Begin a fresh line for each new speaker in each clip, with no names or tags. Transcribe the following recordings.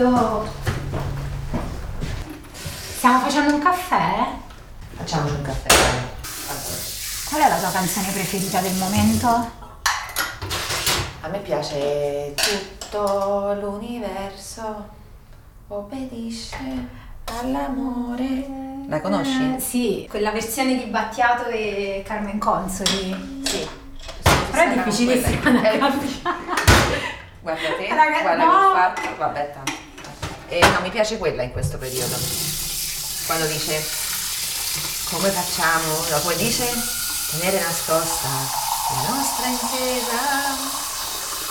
freddo. Stiamo facendo un caffè?
Facciamoci un caffè.
Qual è la tua canzone preferita del momento?
A me piace tutto l'universo obbedisce all'amore. La conosci?
Eh, sì, quella versione di Battiato e Carmen Consoli.
Sì.
Però è difficilissima.
Guarda te, guarda
no.
che ho fatto. Vabbè, tanto. E no, mi piace quella in questo periodo. Quando dice come facciamo? Dopo dice tenere nascosta la nostra intesa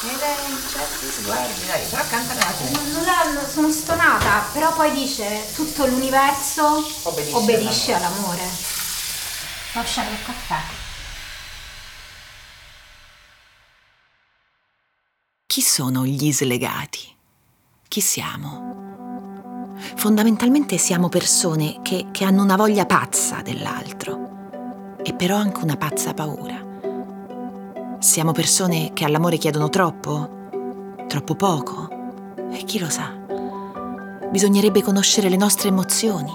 ed è in certi sguardi. Dai, però la gente.
Non, non la- sono stonata, però poi dice tutto l'universo
Obbedisce
obbedisce all'amore. Fa uscire il caffè.
Chi sono gli slegati? Chi siamo? Fondamentalmente siamo persone che, che hanno una voglia pazza dell'altro e però anche una pazza paura. Siamo persone che all'amore chiedono troppo? Troppo poco? E chi lo sa? Bisognerebbe conoscere le nostre emozioni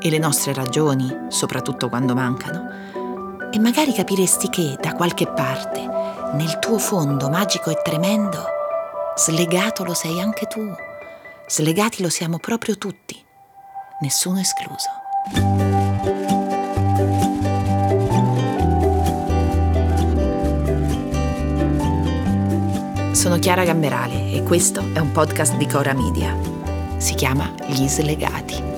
e le nostre ragioni, soprattutto quando mancano. E magari capiresti che da qualche parte, nel tuo fondo magico e tremendo, slegato lo sei anche tu. Slegati lo siamo proprio tutti, nessuno escluso. Sono Chiara Gamberale e questo è un podcast di Cora Media. Si chiama Gli Slegati.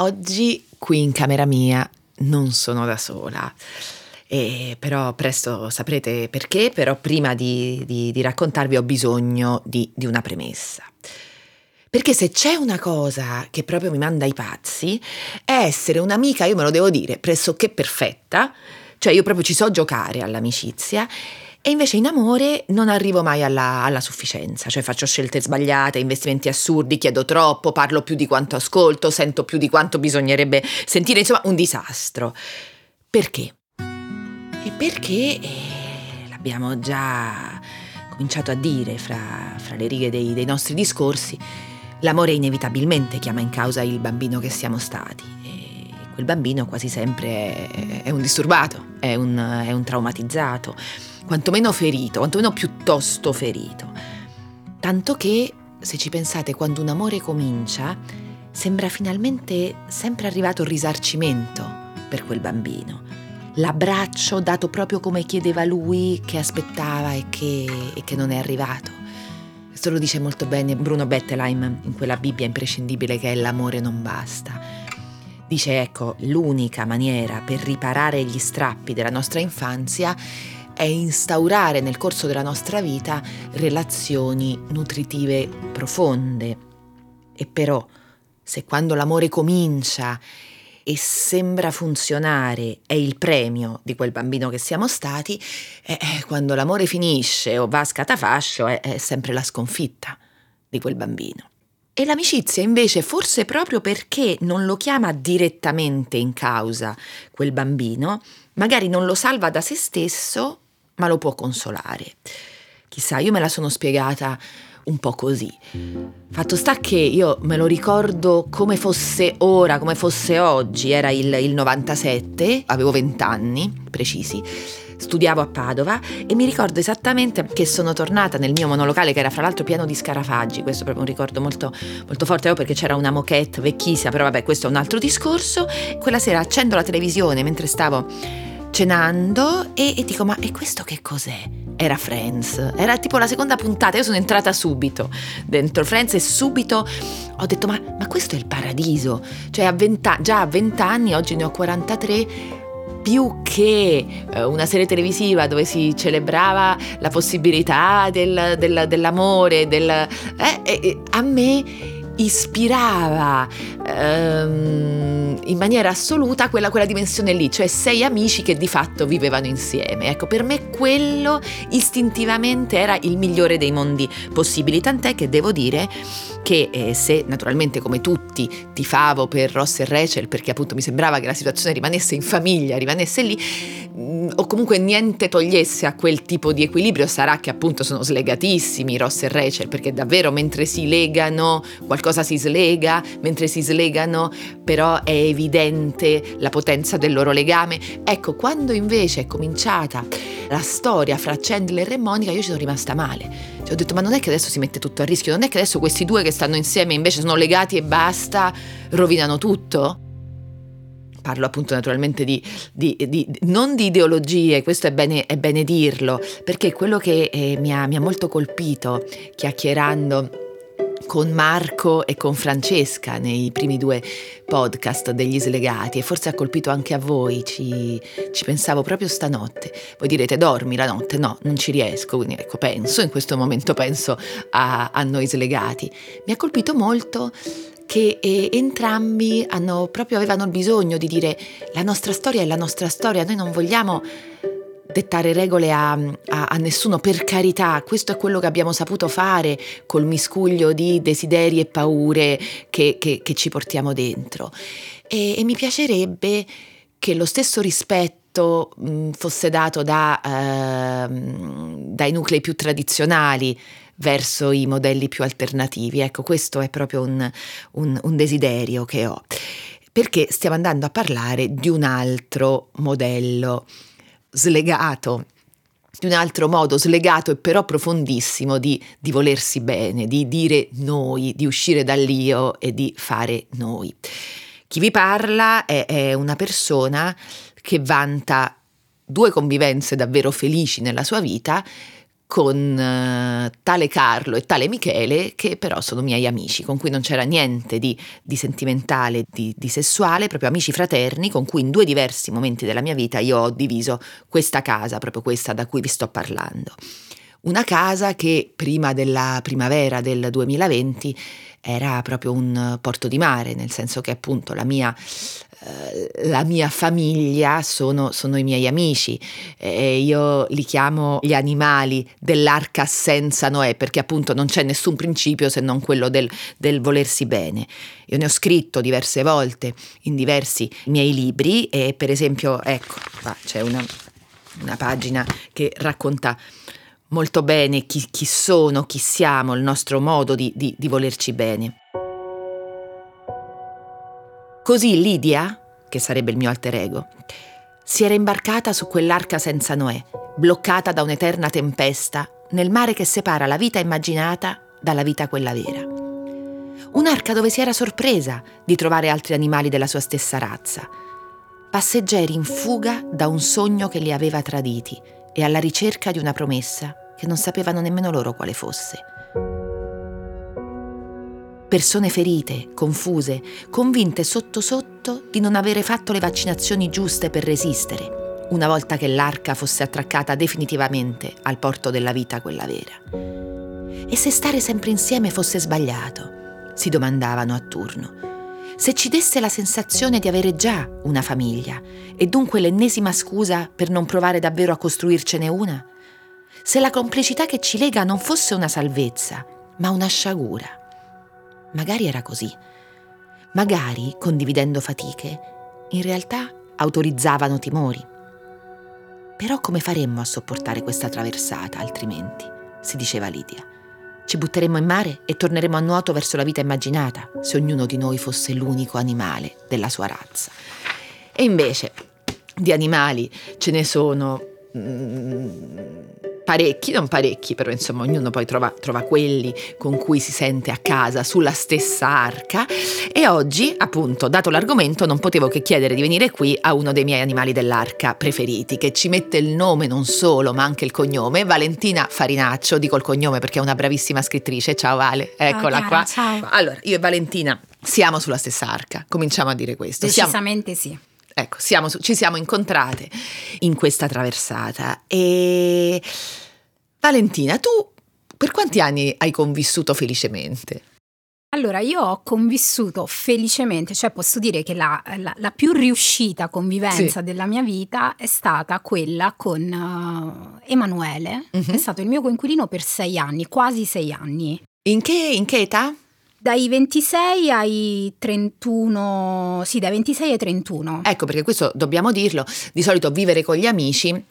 Oggi qui in camera mia non sono da sola. E però presto saprete perché, però prima di, di- di raccontarvi ho bisogno di, di una premessa. Perché se c'è una cosa che proprio mi manda i pazzi, è essere un'amica, io me lo devo dire, pressoché perfetta, cioè io proprio ci so giocare all'amicizia, e invece in amore non arrivo mai alla, alla sufficienza, cioè faccio scelte sbagliate, investimenti assurdi, chiedo troppo, parlo più di quanto ascolto, sento più di quanto bisognerebbe sentire, insomma un disastro. Perché? E perché eh, l'abbiamo già cominciato a dire fra, fra le righe dei, dei nostri discorsi, l'amore inevitabilmente chiama in causa il bambino che siamo stati. Quel bambino quasi sempre è un disturbato, è un, è un traumatizzato, quantomeno ferito, quantomeno piuttosto ferito. Tanto che, se ci pensate, quando un amore comincia, sembra finalmente sempre arrivato il risarcimento per quel bambino. L'abbraccio dato proprio come chiedeva lui, che aspettava e che, e che non è arrivato. Questo lo dice molto bene Bruno Bettelheim in quella Bibbia imprescindibile che è L'amore non basta. Dice ecco, l'unica maniera per riparare gli strappi della nostra infanzia è instaurare nel corso della nostra vita relazioni nutritive profonde. E però, se quando l'amore comincia e sembra funzionare è il premio di quel bambino che siamo stati, eh, eh, quando l'amore finisce o va a scatafascio è, è sempre la sconfitta di quel bambino. E l'amicizia invece, forse proprio perché non lo chiama direttamente in causa quel bambino, magari non lo salva da se stesso, ma lo può consolare. Chissà, io me la sono spiegata un po' così. Fatto sta che io me lo ricordo come fosse ora, come fosse oggi, era il, il 97, avevo 20 anni precisi, studiavo a Padova e mi ricordo esattamente che sono tornata nel mio monolocale che era fra l'altro pieno di scarafaggi, questo è proprio un ricordo molto, molto forte, perché c'era una moquette vecchissima, però vabbè questo è un altro discorso, quella sera accendo la televisione mentre stavo cenando e, e dico ma e questo che cos'è? Era Friends, era tipo la seconda puntata, io sono entrata subito dentro Friends e subito ho detto ma, ma questo è il paradiso, cioè a 20 già a 20 anni, oggi ne ho 43, più che eh, una serie televisiva dove si celebrava la possibilità del- del- dell'amore, del, eh, eh, a me ispirava ehm, in maniera assoluta quella, quella dimensione lì, cioè sei amici che di fatto vivevano insieme. Ecco, per me quello istintivamente era il migliore dei mondi possibili, tant'è che devo dire che eh, se naturalmente come tutti tifavo per Ross e Rachel perché appunto mi sembrava che la situazione rimanesse in famiglia, rimanesse lì, mh, o comunque niente togliesse a quel tipo di equilibrio, sarà che appunto sono slegatissimi Ross e Rachel perché davvero mentre si legano qualcosa si slega, mentre si slegano però è evidente la potenza del loro legame. Ecco, quando invece è cominciata la storia fra Chandler e Monica io ci sono rimasta male. Cioè, ho detto ma non è che adesso si mette tutto a rischio, non è che adesso questi due che stanno insieme invece sono legati e basta, rovinano tutto? Parlo appunto naturalmente di, di- di- non di ideologie, questo è bene, è bene dirlo, perché quello che eh, mi, ha, mi ha molto colpito chiacchierando con Marco e con Francesca nei primi due podcast degli slegati e forse ha colpito anche a voi, ci, ci pensavo proprio stanotte. Voi direte dormi la notte? No, non ci riesco, quindi ecco penso, in questo momento penso a, a noi slegati. Mi ha colpito molto che eh, entrambi hanno, proprio avevano il bisogno di dire la nostra storia è la nostra storia, noi non vogliamo dettare regole a, a- a nessuno, per carità, questo è quello che abbiamo saputo fare col miscuglio di desideri e paure che, che- che ci portiamo dentro. E, e mi piacerebbe che lo stesso rispetto mh, fosse dato da, ehm, dai nuclei più tradizionali verso i modelli più alternativi. Ecco, questo è proprio un, un- un desiderio che ho. Perché stiamo andando a parlare di un altro modello slegato, di un altro modo slegato e però profondissimo di, di volersi bene, di dire noi, di uscire dall'io e di fare noi. Chi vi parla è, è una persona che vanta due convivenze davvero felici nella sua vita con eh, tale Carlo e tale Michele, che però sono miei amici, con cui non c'era niente di, di sentimentale, di, di sessuale, proprio amici fraterni, con cui in due diversi momenti della mia vita io ho diviso questa casa, proprio questa da cui vi sto parlando. Una casa che prima della primavera del 2020 era proprio un porto di mare, nel senso che appunto la mia, eh, la mia famiglia sono, sono i miei amici e io li chiamo gli animali dell'arca senza Noè perché appunto non c'è nessun principio se non quello del, del volersi bene. Io ne ho scritto diverse volte in diversi miei libri e per esempio ecco qua c'è una, una pagina che racconta molto bene chi, chi sono, chi siamo, il nostro modo di, di- di volerci bene. Così Lidia, che sarebbe il mio alter ego, si era imbarcata su quell'arca senza Noè, bloccata da un'eterna tempesta nel mare che separa la vita immaginata dalla vita quella vera. Un'arca dove si era sorpresa di trovare altri animali della sua stessa razza, passeggeri in fuga da un sogno che li aveva traditi e alla ricerca di una promessa che non sapevano nemmeno loro quale fosse. Persone ferite, confuse, convinte sotto sotto di non avere fatto le vaccinazioni giuste per resistere, una volta che l'arca fosse attraccata definitivamente al porto della vita quella vera. E se stare sempre insieme fosse sbagliato, si domandavano a turno. Se ci desse la sensazione di avere già una famiglia e dunque l'ennesima scusa per non provare davvero a costruircene una? Se la complicità che ci lega non fosse una salvezza, ma una sciagura? Magari era così. Magari, condividendo fatiche, in realtà autorizzavano timori. Però come faremmo a sopportare questa traversata altrimenti? si diceva Lidia. Ci butteremmo in mare e torneremo a nuoto verso la vita immaginata, se ognuno di noi fosse l'unico animale della sua razza. E invece, di animali ce ne sono mm, parecchi, non parecchi, però insomma ognuno poi trova, trova quelli con cui si sente a casa sulla stessa arca. E oggi, appunto, dato l'argomento, non potevo che chiedere di venire qui a uno dei miei animali dell'arca preferiti, che ci mette il nome non solo, ma anche il cognome, Valentina Farinaccio, dico il cognome perché è una bravissima scrittrice. Ciao Vale, eccola
Chiara,
qua.
ciao.
Allora, io e Valentina siamo sulla stessa arca, cominciamo a dire questo. Siamo-
Decisamente sì.
Ecco, siamo ci siamo incontrate in questa traversata. E Valentina, tu per quanti anni hai convissuto felicemente?
Allora, io ho convissuto felicemente, cioè posso dire che la, la- la più riuscita convivenza
Sì.
della mia vita è stata quella con eh, Emanuele,
Mhm.
è stato il mio coinquilino per sei anni, quasi sei anni.
In che, in che età?
Dai 26 ai 31, sì, dai 26 ai 31.
Ecco perché questo dobbiamo dirlo, di solito vivere con gli amici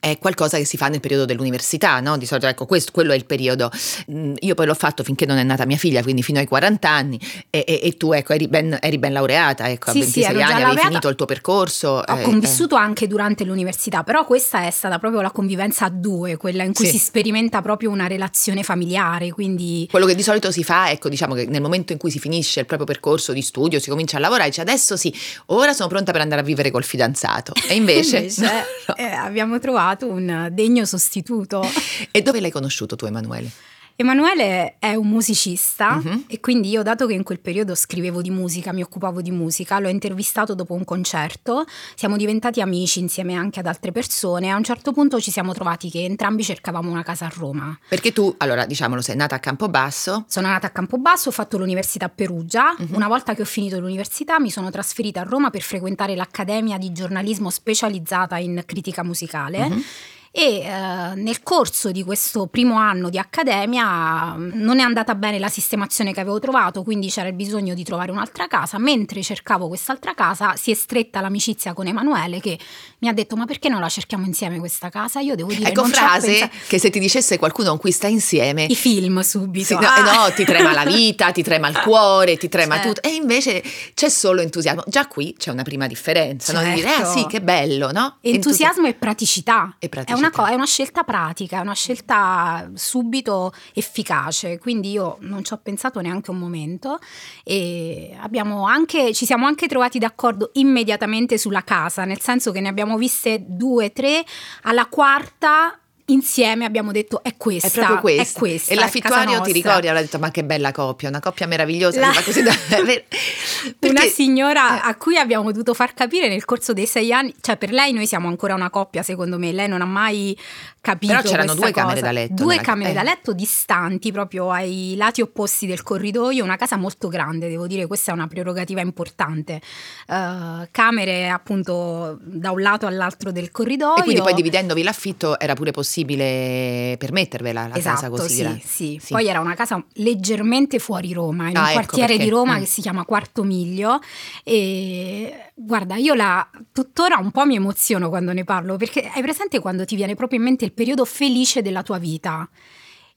è qualcosa che si fa nel periodo dell'università, no? Di solito, ecco, questo, quello è il periodo. Mm, Io poi l'ho fatto finché non è nata mia figlia, quindi fino ai 40 anni, e, e- e tu, ecco, eri ben, eri ben laureata, ecco,
Sì,
a
sì,
26
ero già
anni avevi
laureata.
finito il tuo percorso.
Ho
eh,
convissuto anche durante l'università, però questa è stata proprio la convivenza a due, quella in cui
Sì.
si sperimenta proprio una relazione familiare, quindi
Quello che di solito si fa, ecco, diciamo che nel momento in cui si finisce il proprio percorso di studio, si comincia a lavorare, dice adesso sì, ora sono pronta per andare a vivere col fidanzato. E invece...
Invece,
no.
eh, abbiamo trovato un degno sostituto.
E dove l'hai conosciuto tu, Emanuele?
Emanuele è un musicista
Mhm.
e quindi io, dato che in quel periodo scrivevo di musica, mi occupavo di musica, l'ho intervistato dopo un concerto, siamo diventati amici insieme anche ad altre persone a un certo punto ci siamo trovati che entrambi cercavamo una casa a Roma.
Perché tu, allora, diciamolo, sei nata a Campobasso,
Sono nata a Campobasso, ho fatto l'università a Perugia. Una volta che ho finito l'università mi sono trasferita a Roma per frequentare l'Accademia di giornalismo specializzata in critica musicale.
Mhm.
E eh, nel corso di questo primo anno di accademia mh, non è andata bene la sistemazione che avevo trovato, quindi c'era il bisogno di trovare un'altra casa. Mentre cercavo quest'altra casa, si è stretta l'amicizia con Emanuele che mi ha detto: Ma perché non la cerchiamo insieme questa casa? Io devo dire:
ecco frase
pensato."
che se ti dicesse qualcuno con cui stai insieme...
I film subito.
Sì, no,
Ah!
eh no, ti trema la vita, ti trema il cuore, ti trema
Certo.
tutto. E invece c'è solo entusiasmo. Già qui c'è una prima differenza, no? Di dire, ah
Certo.
sì, che bello, no?
Entusiasmo e praticità.
E
È
praticità.
Una, co- è una scelta pratica, è una scelta subito efficace, quindi io non ci ho pensato neanche un momento. E abbiamo anche, ci siamo anche trovati d'accordo immediatamente sulla casa, nel senso che ne abbiamo viste due, tre, alla quarta insieme abbiamo detto è questa,
È proprio questa.
è questa,
e l'affittuario ti ricordi? Aveva detto: Ma che bella coppia, una coppia meravigliosa.
La-
così da-
Una
Perché-
signora
eh.
a cui abbiamo dovuto far capire nel corso dei sei anni, cioè per lei noi siamo ancora una coppia secondo me, lei non ha mai capito.
Però c'erano due camere
cosa.
da letto
Due camere
eh.
da letto distanti proprio ai lati opposti del corridoio, una casa molto grande, devo dire questa è una prerogativa importante. Eh, camere appunto da un lato all'altro del corridoio.
E quindi poi dividendovi l'affitto era pure possibile permettervela la casa
Esatto,
così
sì, sì.
Sì.
Poi era una casa leggermente fuori Roma, in
Ah,
un
ecco
quartiere
perché.
di Roma
Mm.
che si chiama Quarto Miglio. E guarda, io la tuttora un po' mi emoziono quando ne parlo, perché hai presente quando ti viene proprio in mente il periodo felice della tua vita?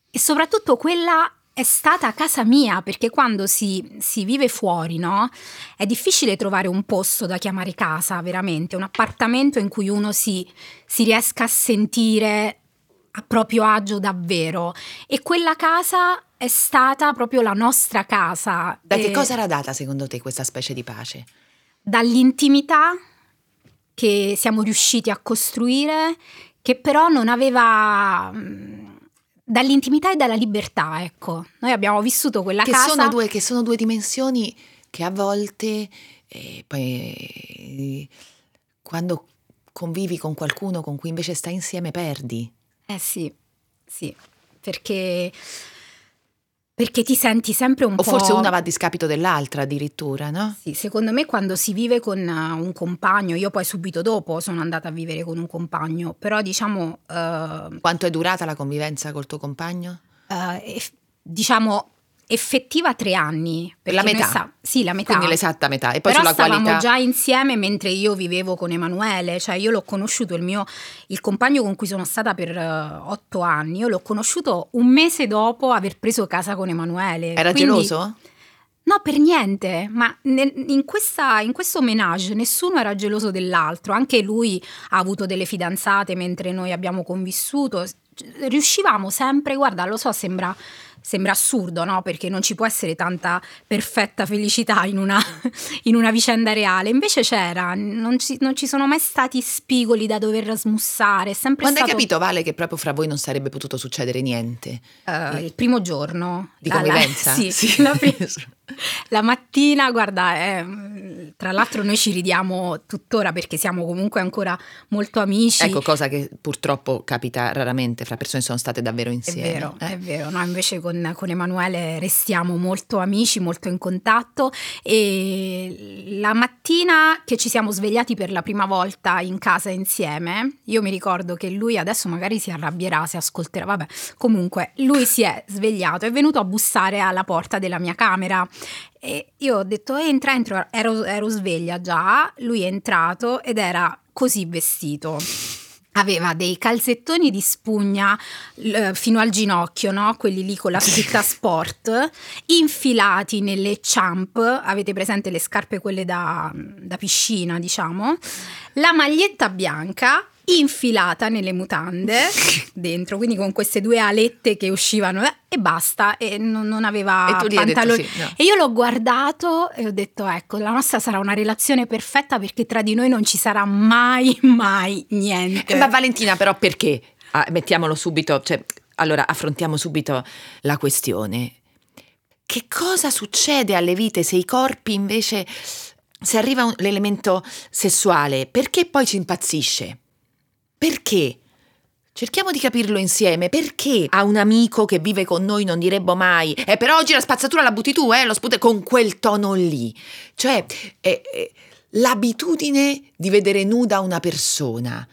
E soprattutto quella è stata casa mia, perché quando si, si vive fuori, no? È difficile trovare un posto da chiamare casa, veramente, un appartamento in cui uno si, si riesca a sentire a proprio agio davvero. E quella casa è stata proprio la nostra casa.
Da che
E
cosa era data secondo te questa specie di pace?
Dall'intimità che siamo riusciti a costruire, che però non aveva... mm, Dall'intimità e dalla libertà, ecco. Noi abbiamo vissuto quella
Che
casa...
sono, due, che sono due dimensioni che a volte eh, poi quando convivi con qualcuno con cui invece stai insieme perdi.
Eh sì, sì, perché... Perché ti senti sempre un
O
po'...
forse una va a discapito dell'altra addirittura, no?
Sì, secondo me quando si vive con uh, un compagno, io poi subito dopo sono andata a vivere con un compagno, però diciamo, uh,
Quanto è durata la convivenza col tuo compagno?
uh, diciamo effettiva tre anni.
La metà?
sta- sì, la metà.
Quindi l'esatta metà. E poi
Però
sulla
stavamo
qualità...
già insieme mentre io vivevo con Emanuele, cioè io l'ho conosciuto, il mio il compagno con cui sono stata per uh, otto anni, io l'ho conosciuto un mese dopo aver preso casa con Emanuele.
Era
Quindi-
geloso?
No, per niente, ma nel- in, questa- in questo menage nessuno era geloso dell'altro, anche lui ha avuto delle fidanzate mentre noi abbiamo convissuto, riuscivamo sempre, guarda, lo so, sembra, sembra assurdo, no? Perché non ci può essere tanta perfetta felicità in una, in una vicenda reale, invece c'era, non ci, non ci sono mai stati spigoli da dover smussare, sempre
Quando hai
stato
capito, Vale, che proprio fra voi non sarebbe potuto succedere niente?
eh, il primo giorno
Di
la- la-
convivenza?
sì, la prima- la mattina, guarda, eh, tra l'altro noi ci ridiamo tuttora perché siamo comunque ancora molto amici.
Ecco, cosa che purtroppo capita raramente fra persone che sono state davvero insieme.
È vero,
eh?
è vero. No, invece con, con Emanuele restiamo molto amici, molto in contatto e la mattina che ci siamo svegliati per la prima volta in casa insieme, io mi ricordo che lui adesso magari si arrabbierà, si ascolterà, vabbè, comunque lui si è svegliato, è venuto a bussare alla porta della mia camera e io ho detto entra, entro, ero, ero sveglia già, lui è entrato ed era così vestito. Aveva dei calzettoni di spugna l- fino al ginocchio, no? quelli lì con la scritta sport, infilati nelle champ, avete presente le scarpe quelle da, da piscina, diciamo, la maglietta bianca infilata nelle mutande dentro, quindi con queste due alette che uscivano eh, e basta, e non, non aveva
E
pantaloni.
sì, no.
E io l'ho guardato e ho detto: ecco, la nostra sarà una relazione perfetta perché tra di noi non ci sarà mai, mai niente.
Ma Valentina, però perché? Ah, mettiamolo subito, cioè, allora affrontiamo subito la questione. Che cosa succede alle vite se i corpi invece, se arriva un- l'elemento sessuale, perché poi ci impazzisce? Perché? Cerchiamo di capirlo insieme. Perché a un amico che vive con noi non direbbe mai Eh, però oggi la spazzatura la butti tu, eh, lo spute con quel tono lì. Cioè, eh, eh, l'abitudine di vedere nuda una persona.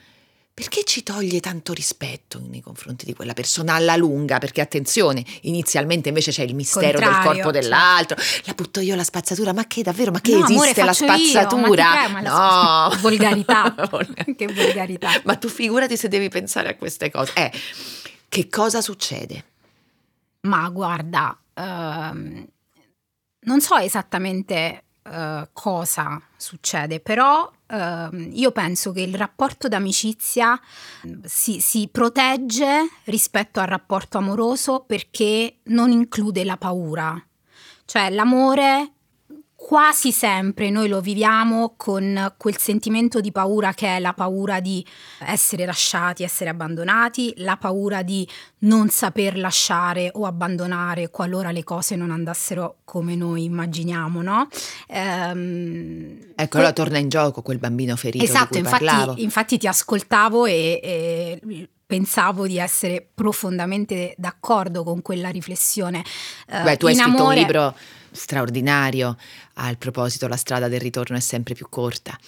Perché ci toglie tanto rispetto nei confronti di quella persona alla lunga? Perché attenzione, inizialmente invece c'è il mistero del
Contrario,
corpo
certo.
dell'altro. La butto io la spazzatura, ma che davvero? Ma che
No, amore,
esiste la
faccio io, ma
spazzatura?
prego, ma la-
no,
Volgarità. Che volgarità.
Ma tu figurati se devi pensare a queste cose. Eh, che cosa succede?
Ma guarda, ehm, non so esattamente eh, cosa succede, però ehm, io penso che il rapporto d'amicizia mm, si, si protegge rispetto al rapporto amoroso perché non include la paura. Cioè l'amore quasi sempre noi lo viviamo con quel sentimento di paura che è la paura di essere lasciati, essere abbandonati, la paura di non saper lasciare o abbandonare qualora le cose non andassero come noi immaginiamo, no? Ehm,
Ecco, allora torna in gioco quel bambino ferito
Esatto,
di cui parlavo.
infatti, infatti ti ascoltavo e, e pensavo di essere profondamente d'accordo con quella riflessione. Eh,
Beh, tu hai scritto un
amore-
libro straordinario al proposito La strada del ritorno è sempre più corta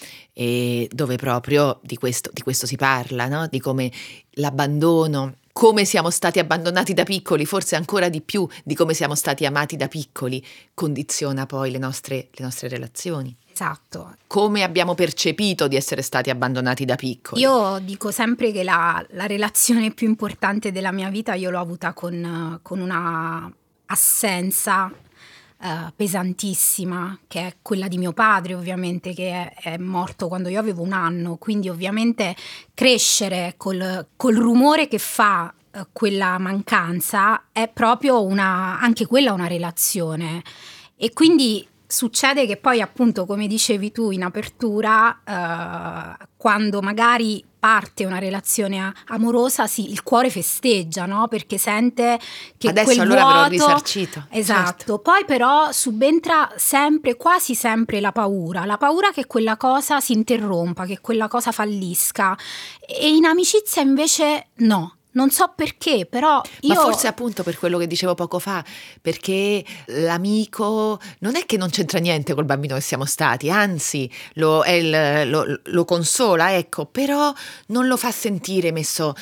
dove proprio di questo, di questo si parla, no? di come l'abbandono, come siamo stati abbandonati da piccoli, forse ancora di più di come siamo stati amati da piccoli, condiziona poi le nostre, le nostre relazioni.
Esatto.
Come abbiamo percepito di essere stati abbandonati da piccoli.
Io dico sempre che la, la relazione più importante della mia vita io l'ho avuta con, con una assenza eh, pesantissima, che è quella di mio padre ovviamente, che è, è morto quando io avevo un anno, quindi ovviamente crescere col, col rumore che fa eh, quella mancanza è proprio una, anche quella una relazione. E quindi succede che poi appunto come dicevi tu in apertura eh, quando magari parte una relazione amorosa sì, il cuore festeggia no? perché sente che
Adesso
quel
allora avrò
vuoto
risarcito.
esatto
certo.
poi però subentra sempre quasi sempre la paura la paura che quella cosa si interrompa che quella cosa fallisca e in amicizia invece no non so perché però io
Ma forse appunto per quello che dicevo poco fa, perché l'amico non è che non c'entra niente col bambino che siamo stati, anzi lo, il- lo- lo consola, ecco, però non lo fa sentire messo,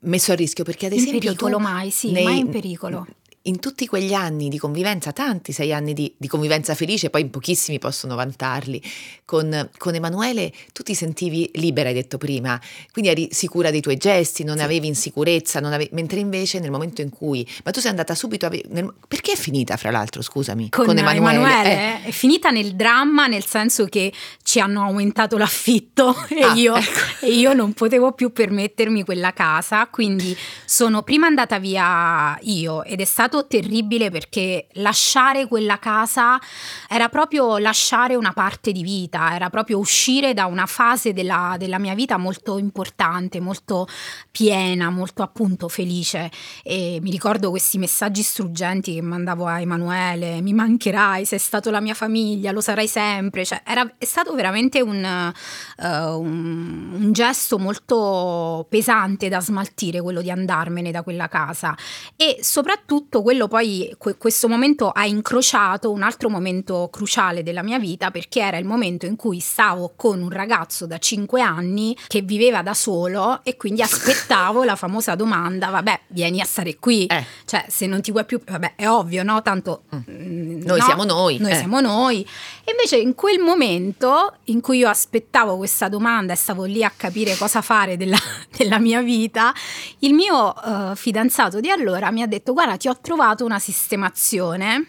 messo a rischio, perché ad
in
esempio
pericolo
tu
mai sì
nei-
mai in pericolo
in tutti quegli anni di convivenza, tanti sei anni di, di convivenza felice, poi in pochissimi possono vantarli, con, con Emanuele tu ti sentivi libera, hai detto prima, quindi eri sicura dei tuoi gesti, non avevi insicurezza, non ave- mentre invece nel momento in cui... Ma tu sei andata subito a... nel- perché è finita, fra l'altro, scusami?
con, Emanuele,
Eh,
è finita nel dramma nel senso che ci hanno aumentato l'affitto e,
Ah,
io,
ecco.
e io non potevo più permettermi quella casa quindi sono prima andata via io ed è stato stato terribile perché lasciare quella casa era proprio lasciare una parte di vita, era proprio uscire da una fase della, della mia vita molto importante, molto piena, molto appunto felice. E mi ricordo questi messaggi struggenti che mandavo a Emanuele, mi mancherai, sei stato la mia famiglia, lo sarai sempre. Cioè, era, è stato veramente un, uh, un, un gesto molto pesante da smaltire, quello di andarmene da quella casa. E soprattutto quello poi, questo momento ha incrociato un altro momento cruciale della mia vita perché era il momento in cui stavo con un ragazzo da 5 anni che viveva da solo e quindi aspettavo la famosa domanda, vabbè, vieni a stare qui.
Eh.
Cioè, se non ti vuoi più, vabbè, è ovvio, no? Tanto
Mm. Noi
no,
siamo noi,
Noi
eh.
siamo noi. E invece in quel momento in cui io aspettavo questa domanda e stavo lì a capire cosa fare della, della mia vita, il mio eh, fidanzato di allora mi ha detto: Guarda, ti ho trovato una sistemazione.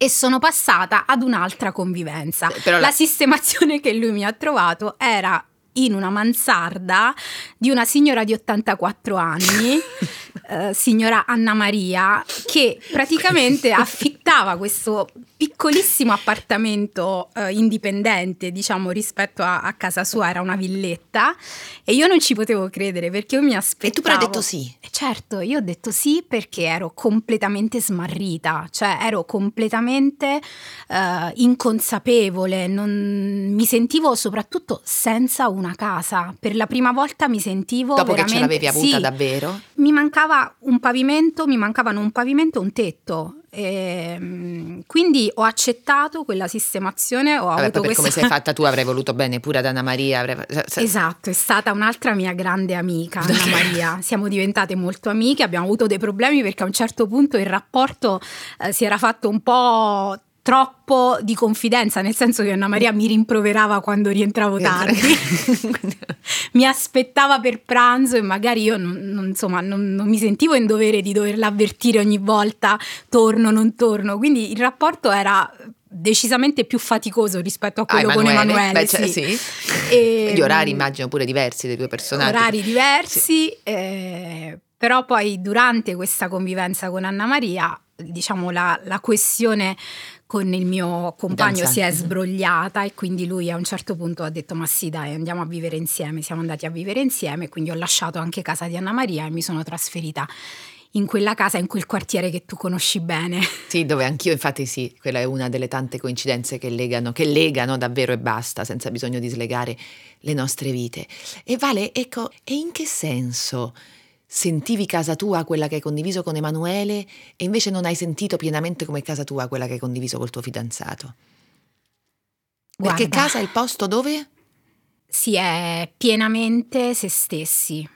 E sono passata ad un'altra convivenza.
Eh, la-
la sistemazione che lui mi ha trovato era in una mansarda di una signora di 84 anni, eh, signora Anna Maria, che praticamente affittava questo piccolissimo appartamento eh, indipendente, diciamo, rispetto a, a casa sua, era una villetta, e io non ci potevo credere perché io mi aspettavo...
E tu però hai detto sì.
Eh, Certo, io ho detto sì perché ero completamente smarrita, cioè ero completamente eh, inconsapevole, non- mi sentivo soprattutto senza una casa. Per la prima volta mi sentivo
Dopo che ce
veramente-
l'avevi avuta
sì,
davvero?
mi mancava un pavimento, mi mancavano un pavimento e un tetto. Ehm, quindi ho accettato quella sistemazione, ho
Vabbè,
avuto
per come
questa...
sei fatta tu avrei voluto bene pure ad Anna Maria. avrei-
Esatto, è stata un'altra mia grande amica, Anna Maria. Siamo diventate molto amiche, abbiamo avuto dei problemi perché a un certo punto il rapporto eh, si era fatto un po' troppo di confidenza, nel senso che Anna Maria mi rimproverava quando rientravo tardi, mi aspettava per pranzo e magari io non, non- insomma, non, non mi sentivo in dovere di doverla avvertire ogni volta torno, non torno, quindi il rapporto era decisamente più faticoso rispetto a
Ah,
quello con Emanuele.
Beh, cioè,
sì.
sì.
E-
Gli orari immagino pure diversi dei due personaggi.
orari diversi, eh, però poi durante questa convivenza con Anna Maria, diciamo la, la questione con il mio compagno si è sbrogliata e quindi lui a un certo punto ha detto ma sì dai andiamo a vivere insieme, siamo andati a vivere insieme, quindi ho lasciato anche casa di Anna Maria e mi sono trasferita in quella casa, in quel quartiere che tu conosci bene.
Sì, dove anch'io, infatti, sì, quella è una delle tante coincidenze che legano, che legano davvero e basta, senza bisogno di slegare le nostre vite. E Vale, ecco, e in che senso sentivi casa tua quella che hai condiviso con Emanuele e invece non hai sentito pienamente come casa tua quella che hai condiviso col tuo fidanzato? Perché
Guarda.
casa è il posto dove?
si è pienamente se stessi,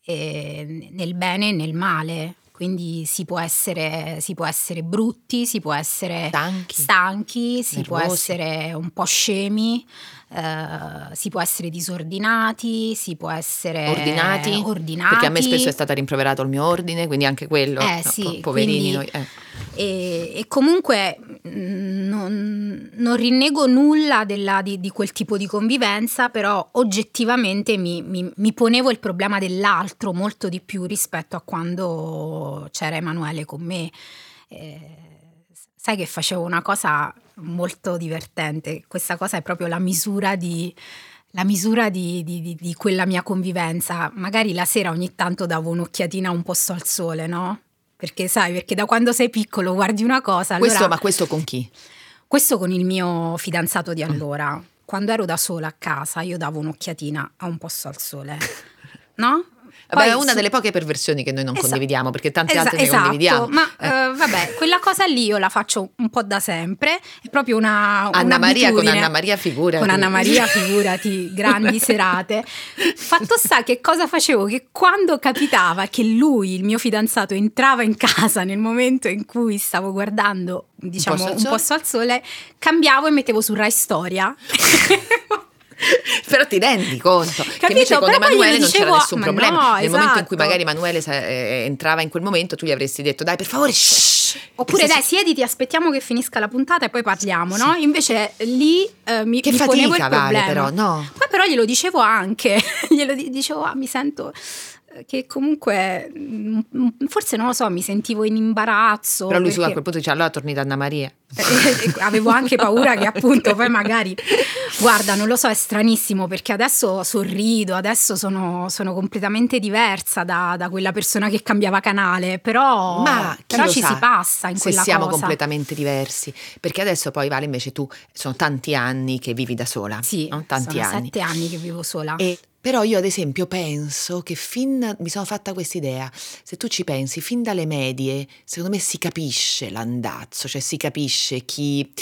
e nel bene e nel male. Quindi si può, essere, si può essere brutti, si può essere
Stanchi.
stanchi, si può
Nervosi.
essere un po' scemi, eh, si può essere disordinati, si può essere
Ordinati?
ordinati.
Perché a me spesso è stato rimproverato il mio ordine, quindi anche quello.
Eh,
no,
sì,
po- poverini
quindi-
noi. eh.
E, e comunque mh, non, non rinnego nulla della- di, di quel tipo di convivenza, però oggettivamente mi, mi- mi ponevo il problema dell'altro molto di più rispetto a quando c'era Emanuele con me. Eh, sai che facevo una cosa molto divertente, questa cosa è proprio la misura di... La misura di, di- di- quella mia convivenza, magari la sera ogni tanto davo un'occhiatina a un posto al sole, no? Perché sai, perché da quando sei piccolo guardi una cosa. Allora,
Questo, ma questo con chi?
questo con il mio fidanzato di allora. Quando ero da sola a casa, io davo un'occhiatina a un posto al sole. No? Poi
è una delle poche perversioni che noi non
Esa-
condividiamo, perché tante
Esa-
altre ne
esatto,
condividiamo.
Ma
Eh.
eh, vabbè, quella cosa lì io la faccio un po' da sempre. È proprio una.
Anna Maria con. Anna Maria, figurati.
Con Anna Maria, figurati, grandi serate. Fatto sta che cosa facevo? Che quando capitava che lui, il mio fidanzato, entrava in casa nel momento in cui stavo guardando, diciamo,
posto al
un
sole?
posto al sole, cambiavo e mettevo su Rai Storia.
Però ti rendi conto che
Capito?
invece con
Però
Emanuele non c'era nessun
ma
problema.
no,
Nel momento in cui
esatto.
magari Emanuele sa- eh, entrava in quel momento, tu gli avresti detto: Dai, per favore, shh.
Oppure dai, siediti, aspettiamo che finisca la puntata e poi parliamo, no? Invece lì eh, mi,
Che
mi
fatica, Vale,
problema.
però, no?
Poi però glielo dicevo anche, glielo di- dicevo, ah, mi sento che comunque mm, forse non lo so, mi sentivo in imbarazzo.
Però lui
perché...
su a quel punto dice allora torni da Anna Maria.
Avevo anche paura che appunto poi magari, guarda, non lo so, è stranissimo perché adesso sorrido, adesso sono, sono completamente diversa da, da, quella persona che cambiava canale, però,
Ma
però ci
sa,
si passa in
se
quella
siamo
cosa.
completamente diversi, perché adesso poi Vale invece tu sono tanti anni che vivi da sola.
Sì,
no? tanti
sono
anni.
sette anni che vivo sola.
E però io ad esempio penso che fin mi sono fatta questa idea, se tu ci pensi, fin dalle medie, secondo me si capisce l'andazzo, cioè si capisce chi,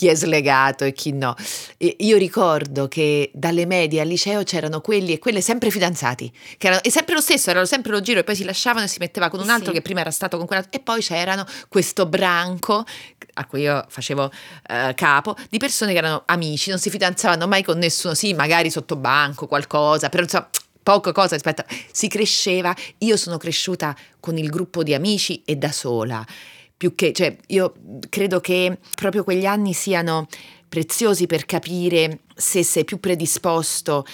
chi è slegato e chi no. E io ricordo che dalle medie al liceo c'erano quelli e quelle sempre fidanzati, che erano, e sempre lo stesso, erano sempre lo giro e poi si lasciavano e si metteva con un altro
Sì.
che prima era stato con quell'altro e poi c'erano questo branco a cui io facevo eh, capo di persone che erano amici, non si fidanzavano mai con nessuno, sì, magari sotto banco qualcosa, però insomma poco cosa rispetto si cresceva, io sono cresciuta con il gruppo di amici e da sola più che, cioè, io credo che proprio quegli anni siano preziosi per capire se sei più predisposto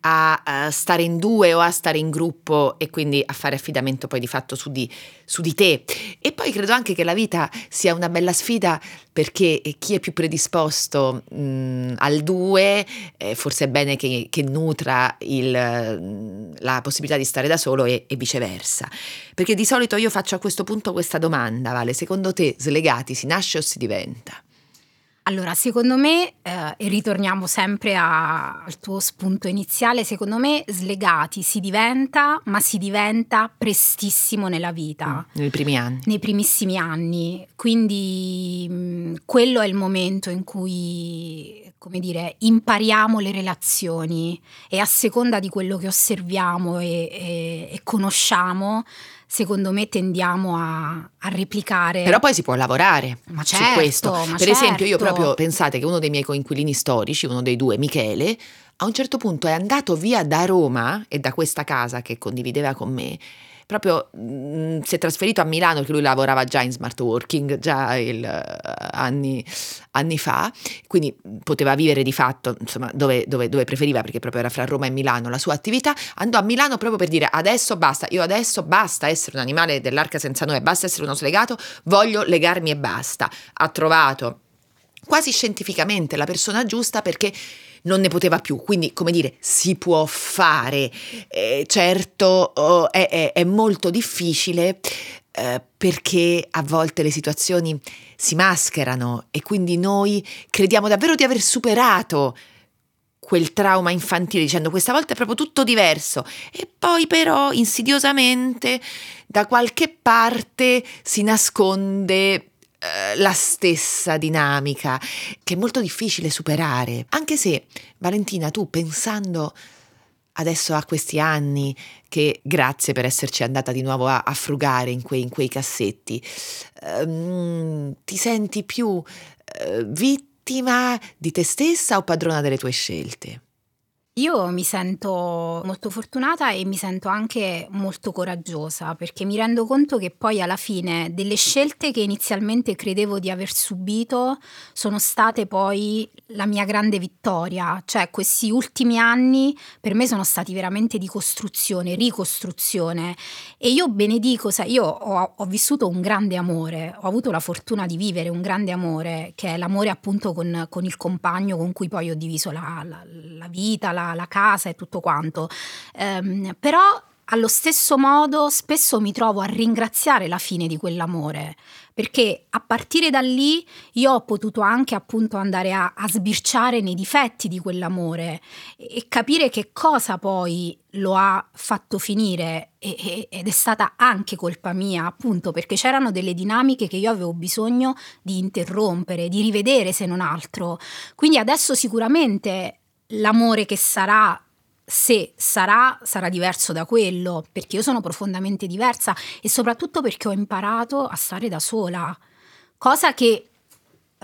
a, a stare in due o a stare in gruppo e quindi a fare affidamento poi di fatto su di, su di te. E poi credo anche che la vita sia una bella sfida perché chi è più predisposto mh, al due, eh, forse è bene che, che nutra il, la possibilità di stare da solo e, e viceversa. Perché di solito io faccio a questo punto questa domanda, Vale, secondo te slegati si nasce o si diventa?
Allora, secondo me, eh, e ritorniamo sempre a- al tuo spunto iniziale, secondo me slegati si diventa, ma si diventa prestissimo nella vita.
Nei primi anni.
Nei primissimi anni, quindi mh, quello è il momento in cui, come dire, impariamo le relazioni e a seconda di quello che osserviamo e, e- e conosciamo, secondo me tendiamo a, a replicare.
Però poi si può lavorare
Ma
su
certo,
questo.
ma
per esempio, io
certo.
proprio pensate che uno dei miei coinquilini storici, uno dei due, Michele, a un certo punto è andato via da Roma e da questa casa che condivideva con me. Proprio mh, si è trasferito a Milano perché lui lavorava già in smart working, già il, eh, anni, anni fa, quindi poteva vivere di fatto insomma, dove, dove- dove preferiva perché proprio era fra Roma e Milano la sua attività. Andò a Milano proprio per dire adesso basta, io adesso basta essere un animale dell'arca senza nome, basta essere uno slegato, voglio legarmi e basta. Ha trovato quasi scientificamente la persona giusta perché non ne poteva più, quindi come dire si può fare, Eh, certo oh, è, è- è molto difficile eh, perché a volte le situazioni si mascherano e quindi noi crediamo davvero di aver superato quel trauma infantile dicendo questa volta è proprio tutto diverso e poi però insidiosamente da qualche parte si nasconde la stessa dinamica che è molto difficile superare anche se Valentina tu pensando adesso a questi anni che grazie per esserci andata di nuovo a, a frugare in quei, in quei cassetti ehm, ti senti più eh, vittima di te stessa o padrona delle tue scelte?
Io mi sento molto fortunata e mi sento anche molto coraggiosa perché mi rendo conto che poi alla fine delle scelte che inizialmente credevo di aver subito sono state poi la mia grande vittoria, cioè questi ultimi anni per me sono stati veramente di costruzione, ricostruzione. E io benedico, sai, io ho, ho vissuto un grande amore, ho avuto la fortuna di vivere un grande amore che è l'amore appunto con, con il compagno con cui poi ho diviso la, la- la vita, la, la casa e tutto quanto. Ehm, però allo stesso modo spesso mi trovo a ringraziare la fine di quell'amore perché a partire da lì io ho potuto anche appunto andare a, a sbirciare nei difetti di quell'amore e, e capire che cosa poi lo ha fatto finire e- e- ed è stata anche colpa mia appunto perché c'erano delle dinamiche che io avevo bisogno di interrompere, di rivedere se non altro. Quindi adesso sicuramente l'amore che sarà se sarà, sarà diverso da quello, perché io sono profondamente diversa e soprattutto perché ho imparato a stare da sola, cosa che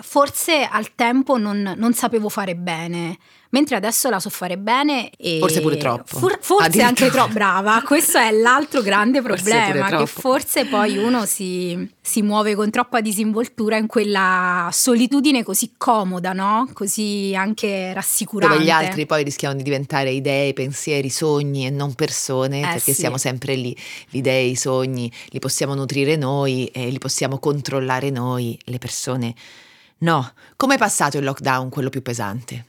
forse al tempo non, non sapevo fare bene, mentre adesso la so fare bene e
Forse pure troppo.
For- forse anche troppo brava, questo è l'altro grande
Forse
problema, che
troppo.
forse poi uno si, si muove con troppa disinvoltura in quella solitudine così comoda, no? Così anche rassicurante.
Dove gli altri poi rischiano di diventare idee, pensieri, sogni e non persone,
Eh,
perché
sì.
siamo sempre lì. Le idee, i sogni li possiamo nutrire noi e li possiamo controllare noi, le persone. No, come è passato il lockdown, quello più pesante?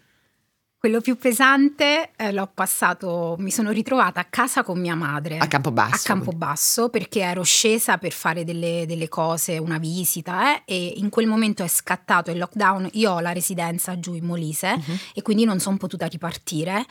Quello più pesante eh, l'ho passato, mi sono ritrovata a casa con mia madre.
A Campobasso,
A Campobasso perché ero scesa per fare delle, delle cose, una visita eh, e in quel momento è scattato il lockdown. Io ho la residenza giù in Molise
Mhm.
e quindi non sono potuta ripartire.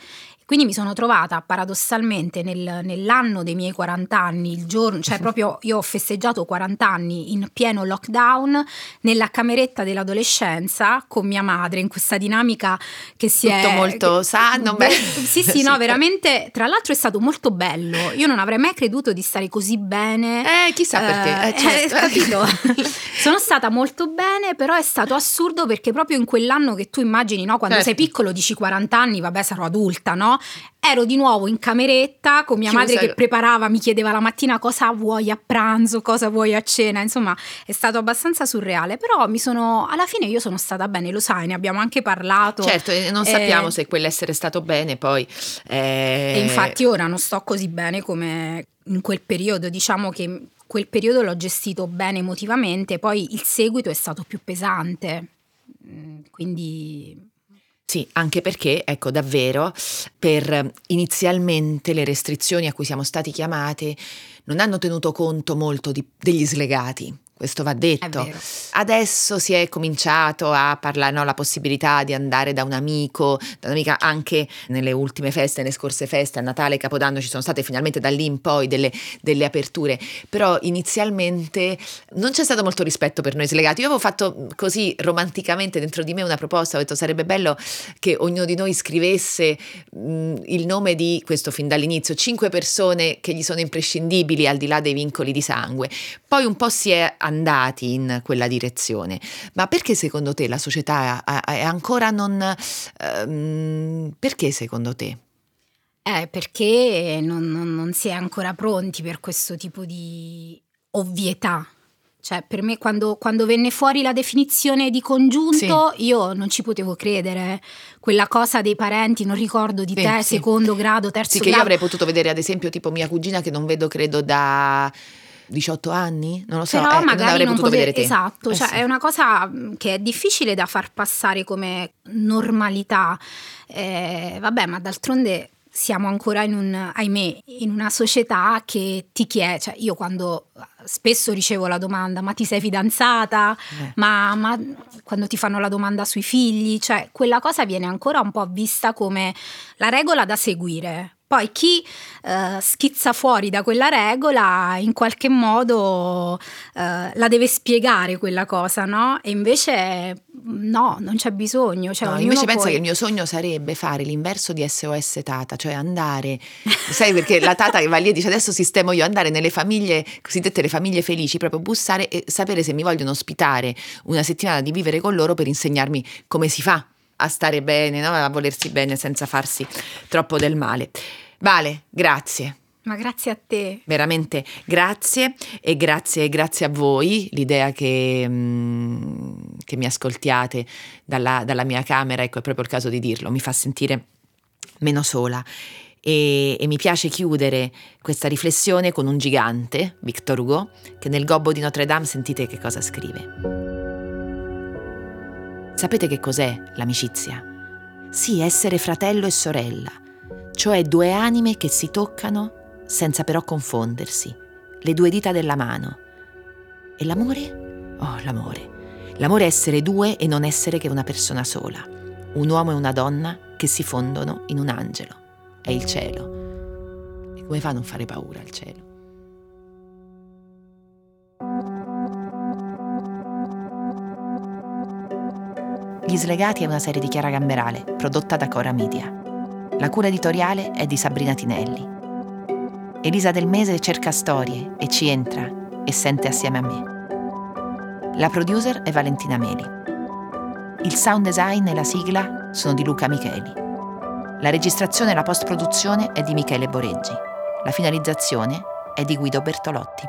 Quindi mi sono trovata paradossalmente nel- nell'anno dei miei 40 anni, il giorno, cioè proprio io ho festeggiato 40 anni in pieno lockdown nella cameretta dell'adolescenza con mia madre in questa dinamica che si
Tutto
è
molto
che-
sano,
Beh. Sì, sì, no, veramente, tra l'altro è stato molto bello. Io non avrei mai creduto di stare così bene.
Eh, chissà perché. Eh,
Eh,
certo.
capito? Sono stata molto bene, però è stato assurdo perché proprio in quell'anno che tu immagini, no, quando
Certo.
sei piccolo dici 40 anni, vabbè, sarò adulta, no? Ero di nuovo in cameretta con mia
Chiusa.
madre che preparava, mi chiedeva la mattina cosa vuoi a pranzo, cosa vuoi a cena, insomma, è stato abbastanza surreale, però mi sono alla fine io sono stata bene, lo sai, ne abbiamo anche parlato.
Certo, e non
Eh,
sappiamo se quell'essere stato bene poi... eh,
E infatti ora non sto così bene come in quel periodo, diciamo che quel periodo l'ho gestito bene emotivamente, poi il seguito è stato più pesante. Mm, Quindi
Sì, anche perché, ecco, davvero, per eh, inizialmente le restrizioni a cui siamo stati chiamati non hanno tenuto conto molto di- degli slegati. Questo va detto. Adesso si è cominciato a parlare, no, la possibilità di andare da un amico, da un'amica anche nelle ultime feste, nelle scorse feste, a Natale, Capodanno, ci sono state finalmente da lì in poi delle, delle aperture, però inizialmente non c'è stato molto rispetto per noi slegati. Io avevo fatto così romanticamente dentro di me una proposta, ho detto sarebbe bello che ognuno di noi scrivesse mh, il nome di questo fin dall'inizio, cinque persone che gli sono imprescindibili al di là dei vincoli di sangue. Poi un po' si è andati in quella direzione. Ma perché secondo te la società è ancora non... ehm, perché secondo te?
Eh, perché non, non- non si è ancora pronti per questo tipo di ovvietà. Cioè, per me, quando, quando venne fuori la definizione di congiunto, io non ci potevo credere. Quella cosa dei parenti, non ricordo di
Sì,
te,
sì.
secondo grado, terzo
Sì, che io
grado.
avrei potuto vedere ad esempio tipo mia cugina che non vedo credo da 18 anni, non lo so,
Però
eh, non
magari
avrei
non
potuto
poter-
vedere te.
Esatto,
Eh
cioè
sì.
è una cosa mh, che è difficile da far passare come normalità. Eh, vabbè, ma d'altronde siamo ancora in un, ahimè, in una società che ti chiede, cioè io quando spesso ricevo la domanda, ma ti sei fidanzata?
Eh.
Ma, ma quando ti fanno la domanda sui figli, cioè quella cosa viene ancora un po' vista come la regola da seguire. Poi chi eh, schizza fuori da quella regola in qualche modo eh, la deve spiegare quella cosa, no? E invece no, non c'è bisogno. Cioè,
No, invece pensa
poi-
che il mio sogno sarebbe fare l'inverso di SOS Tata, cioè andare, sai perché la Tata che va lì e dice adesso sistemo io, andare nelle famiglie, cosiddette le famiglie felici, proprio bussare e sapere se mi vogliono ospitare una settimana di vivere con loro per insegnarmi come si fa a stare bene, no? a volersi bene senza farsi troppo del male. Vale, grazie.
Ma grazie a te.
Veramente grazie e grazie, grazie a voi, l'idea che, mm, che mi ascoltiate dalla, dalla mia camera, ecco è proprio il caso di dirlo, mi fa sentire meno sola e, e mi piace chiudere questa riflessione con un gigante, Victor Hugo, che nel gobbo di Notre Dame sentite che cosa scrive. Sapete che cos'è l'amicizia? Sì, essere fratello e sorella, cioè due anime che si toccano senza però confondersi, le due dita della mano. E l'amore? Oh, l'amore. L'amore è essere due e non essere che una persona sola, un uomo e una donna che si fondono in un angelo. È il cielo. E come fa a non fare paura il cielo? Gli Slegati è una serie di Chiara Gamberale, prodotta da Cora Media. La cura editoriale è di Sabrina Tinelli. Elisa Del Mese cerca storie e ci entra e sente assieme a me. La producer è Valentina Meli. Il sound design e la sigla sono di Luca Micheli. La registrazione e la post-produzione è di Michele Boreggi. La finalizzazione è di Guido Bertolotti.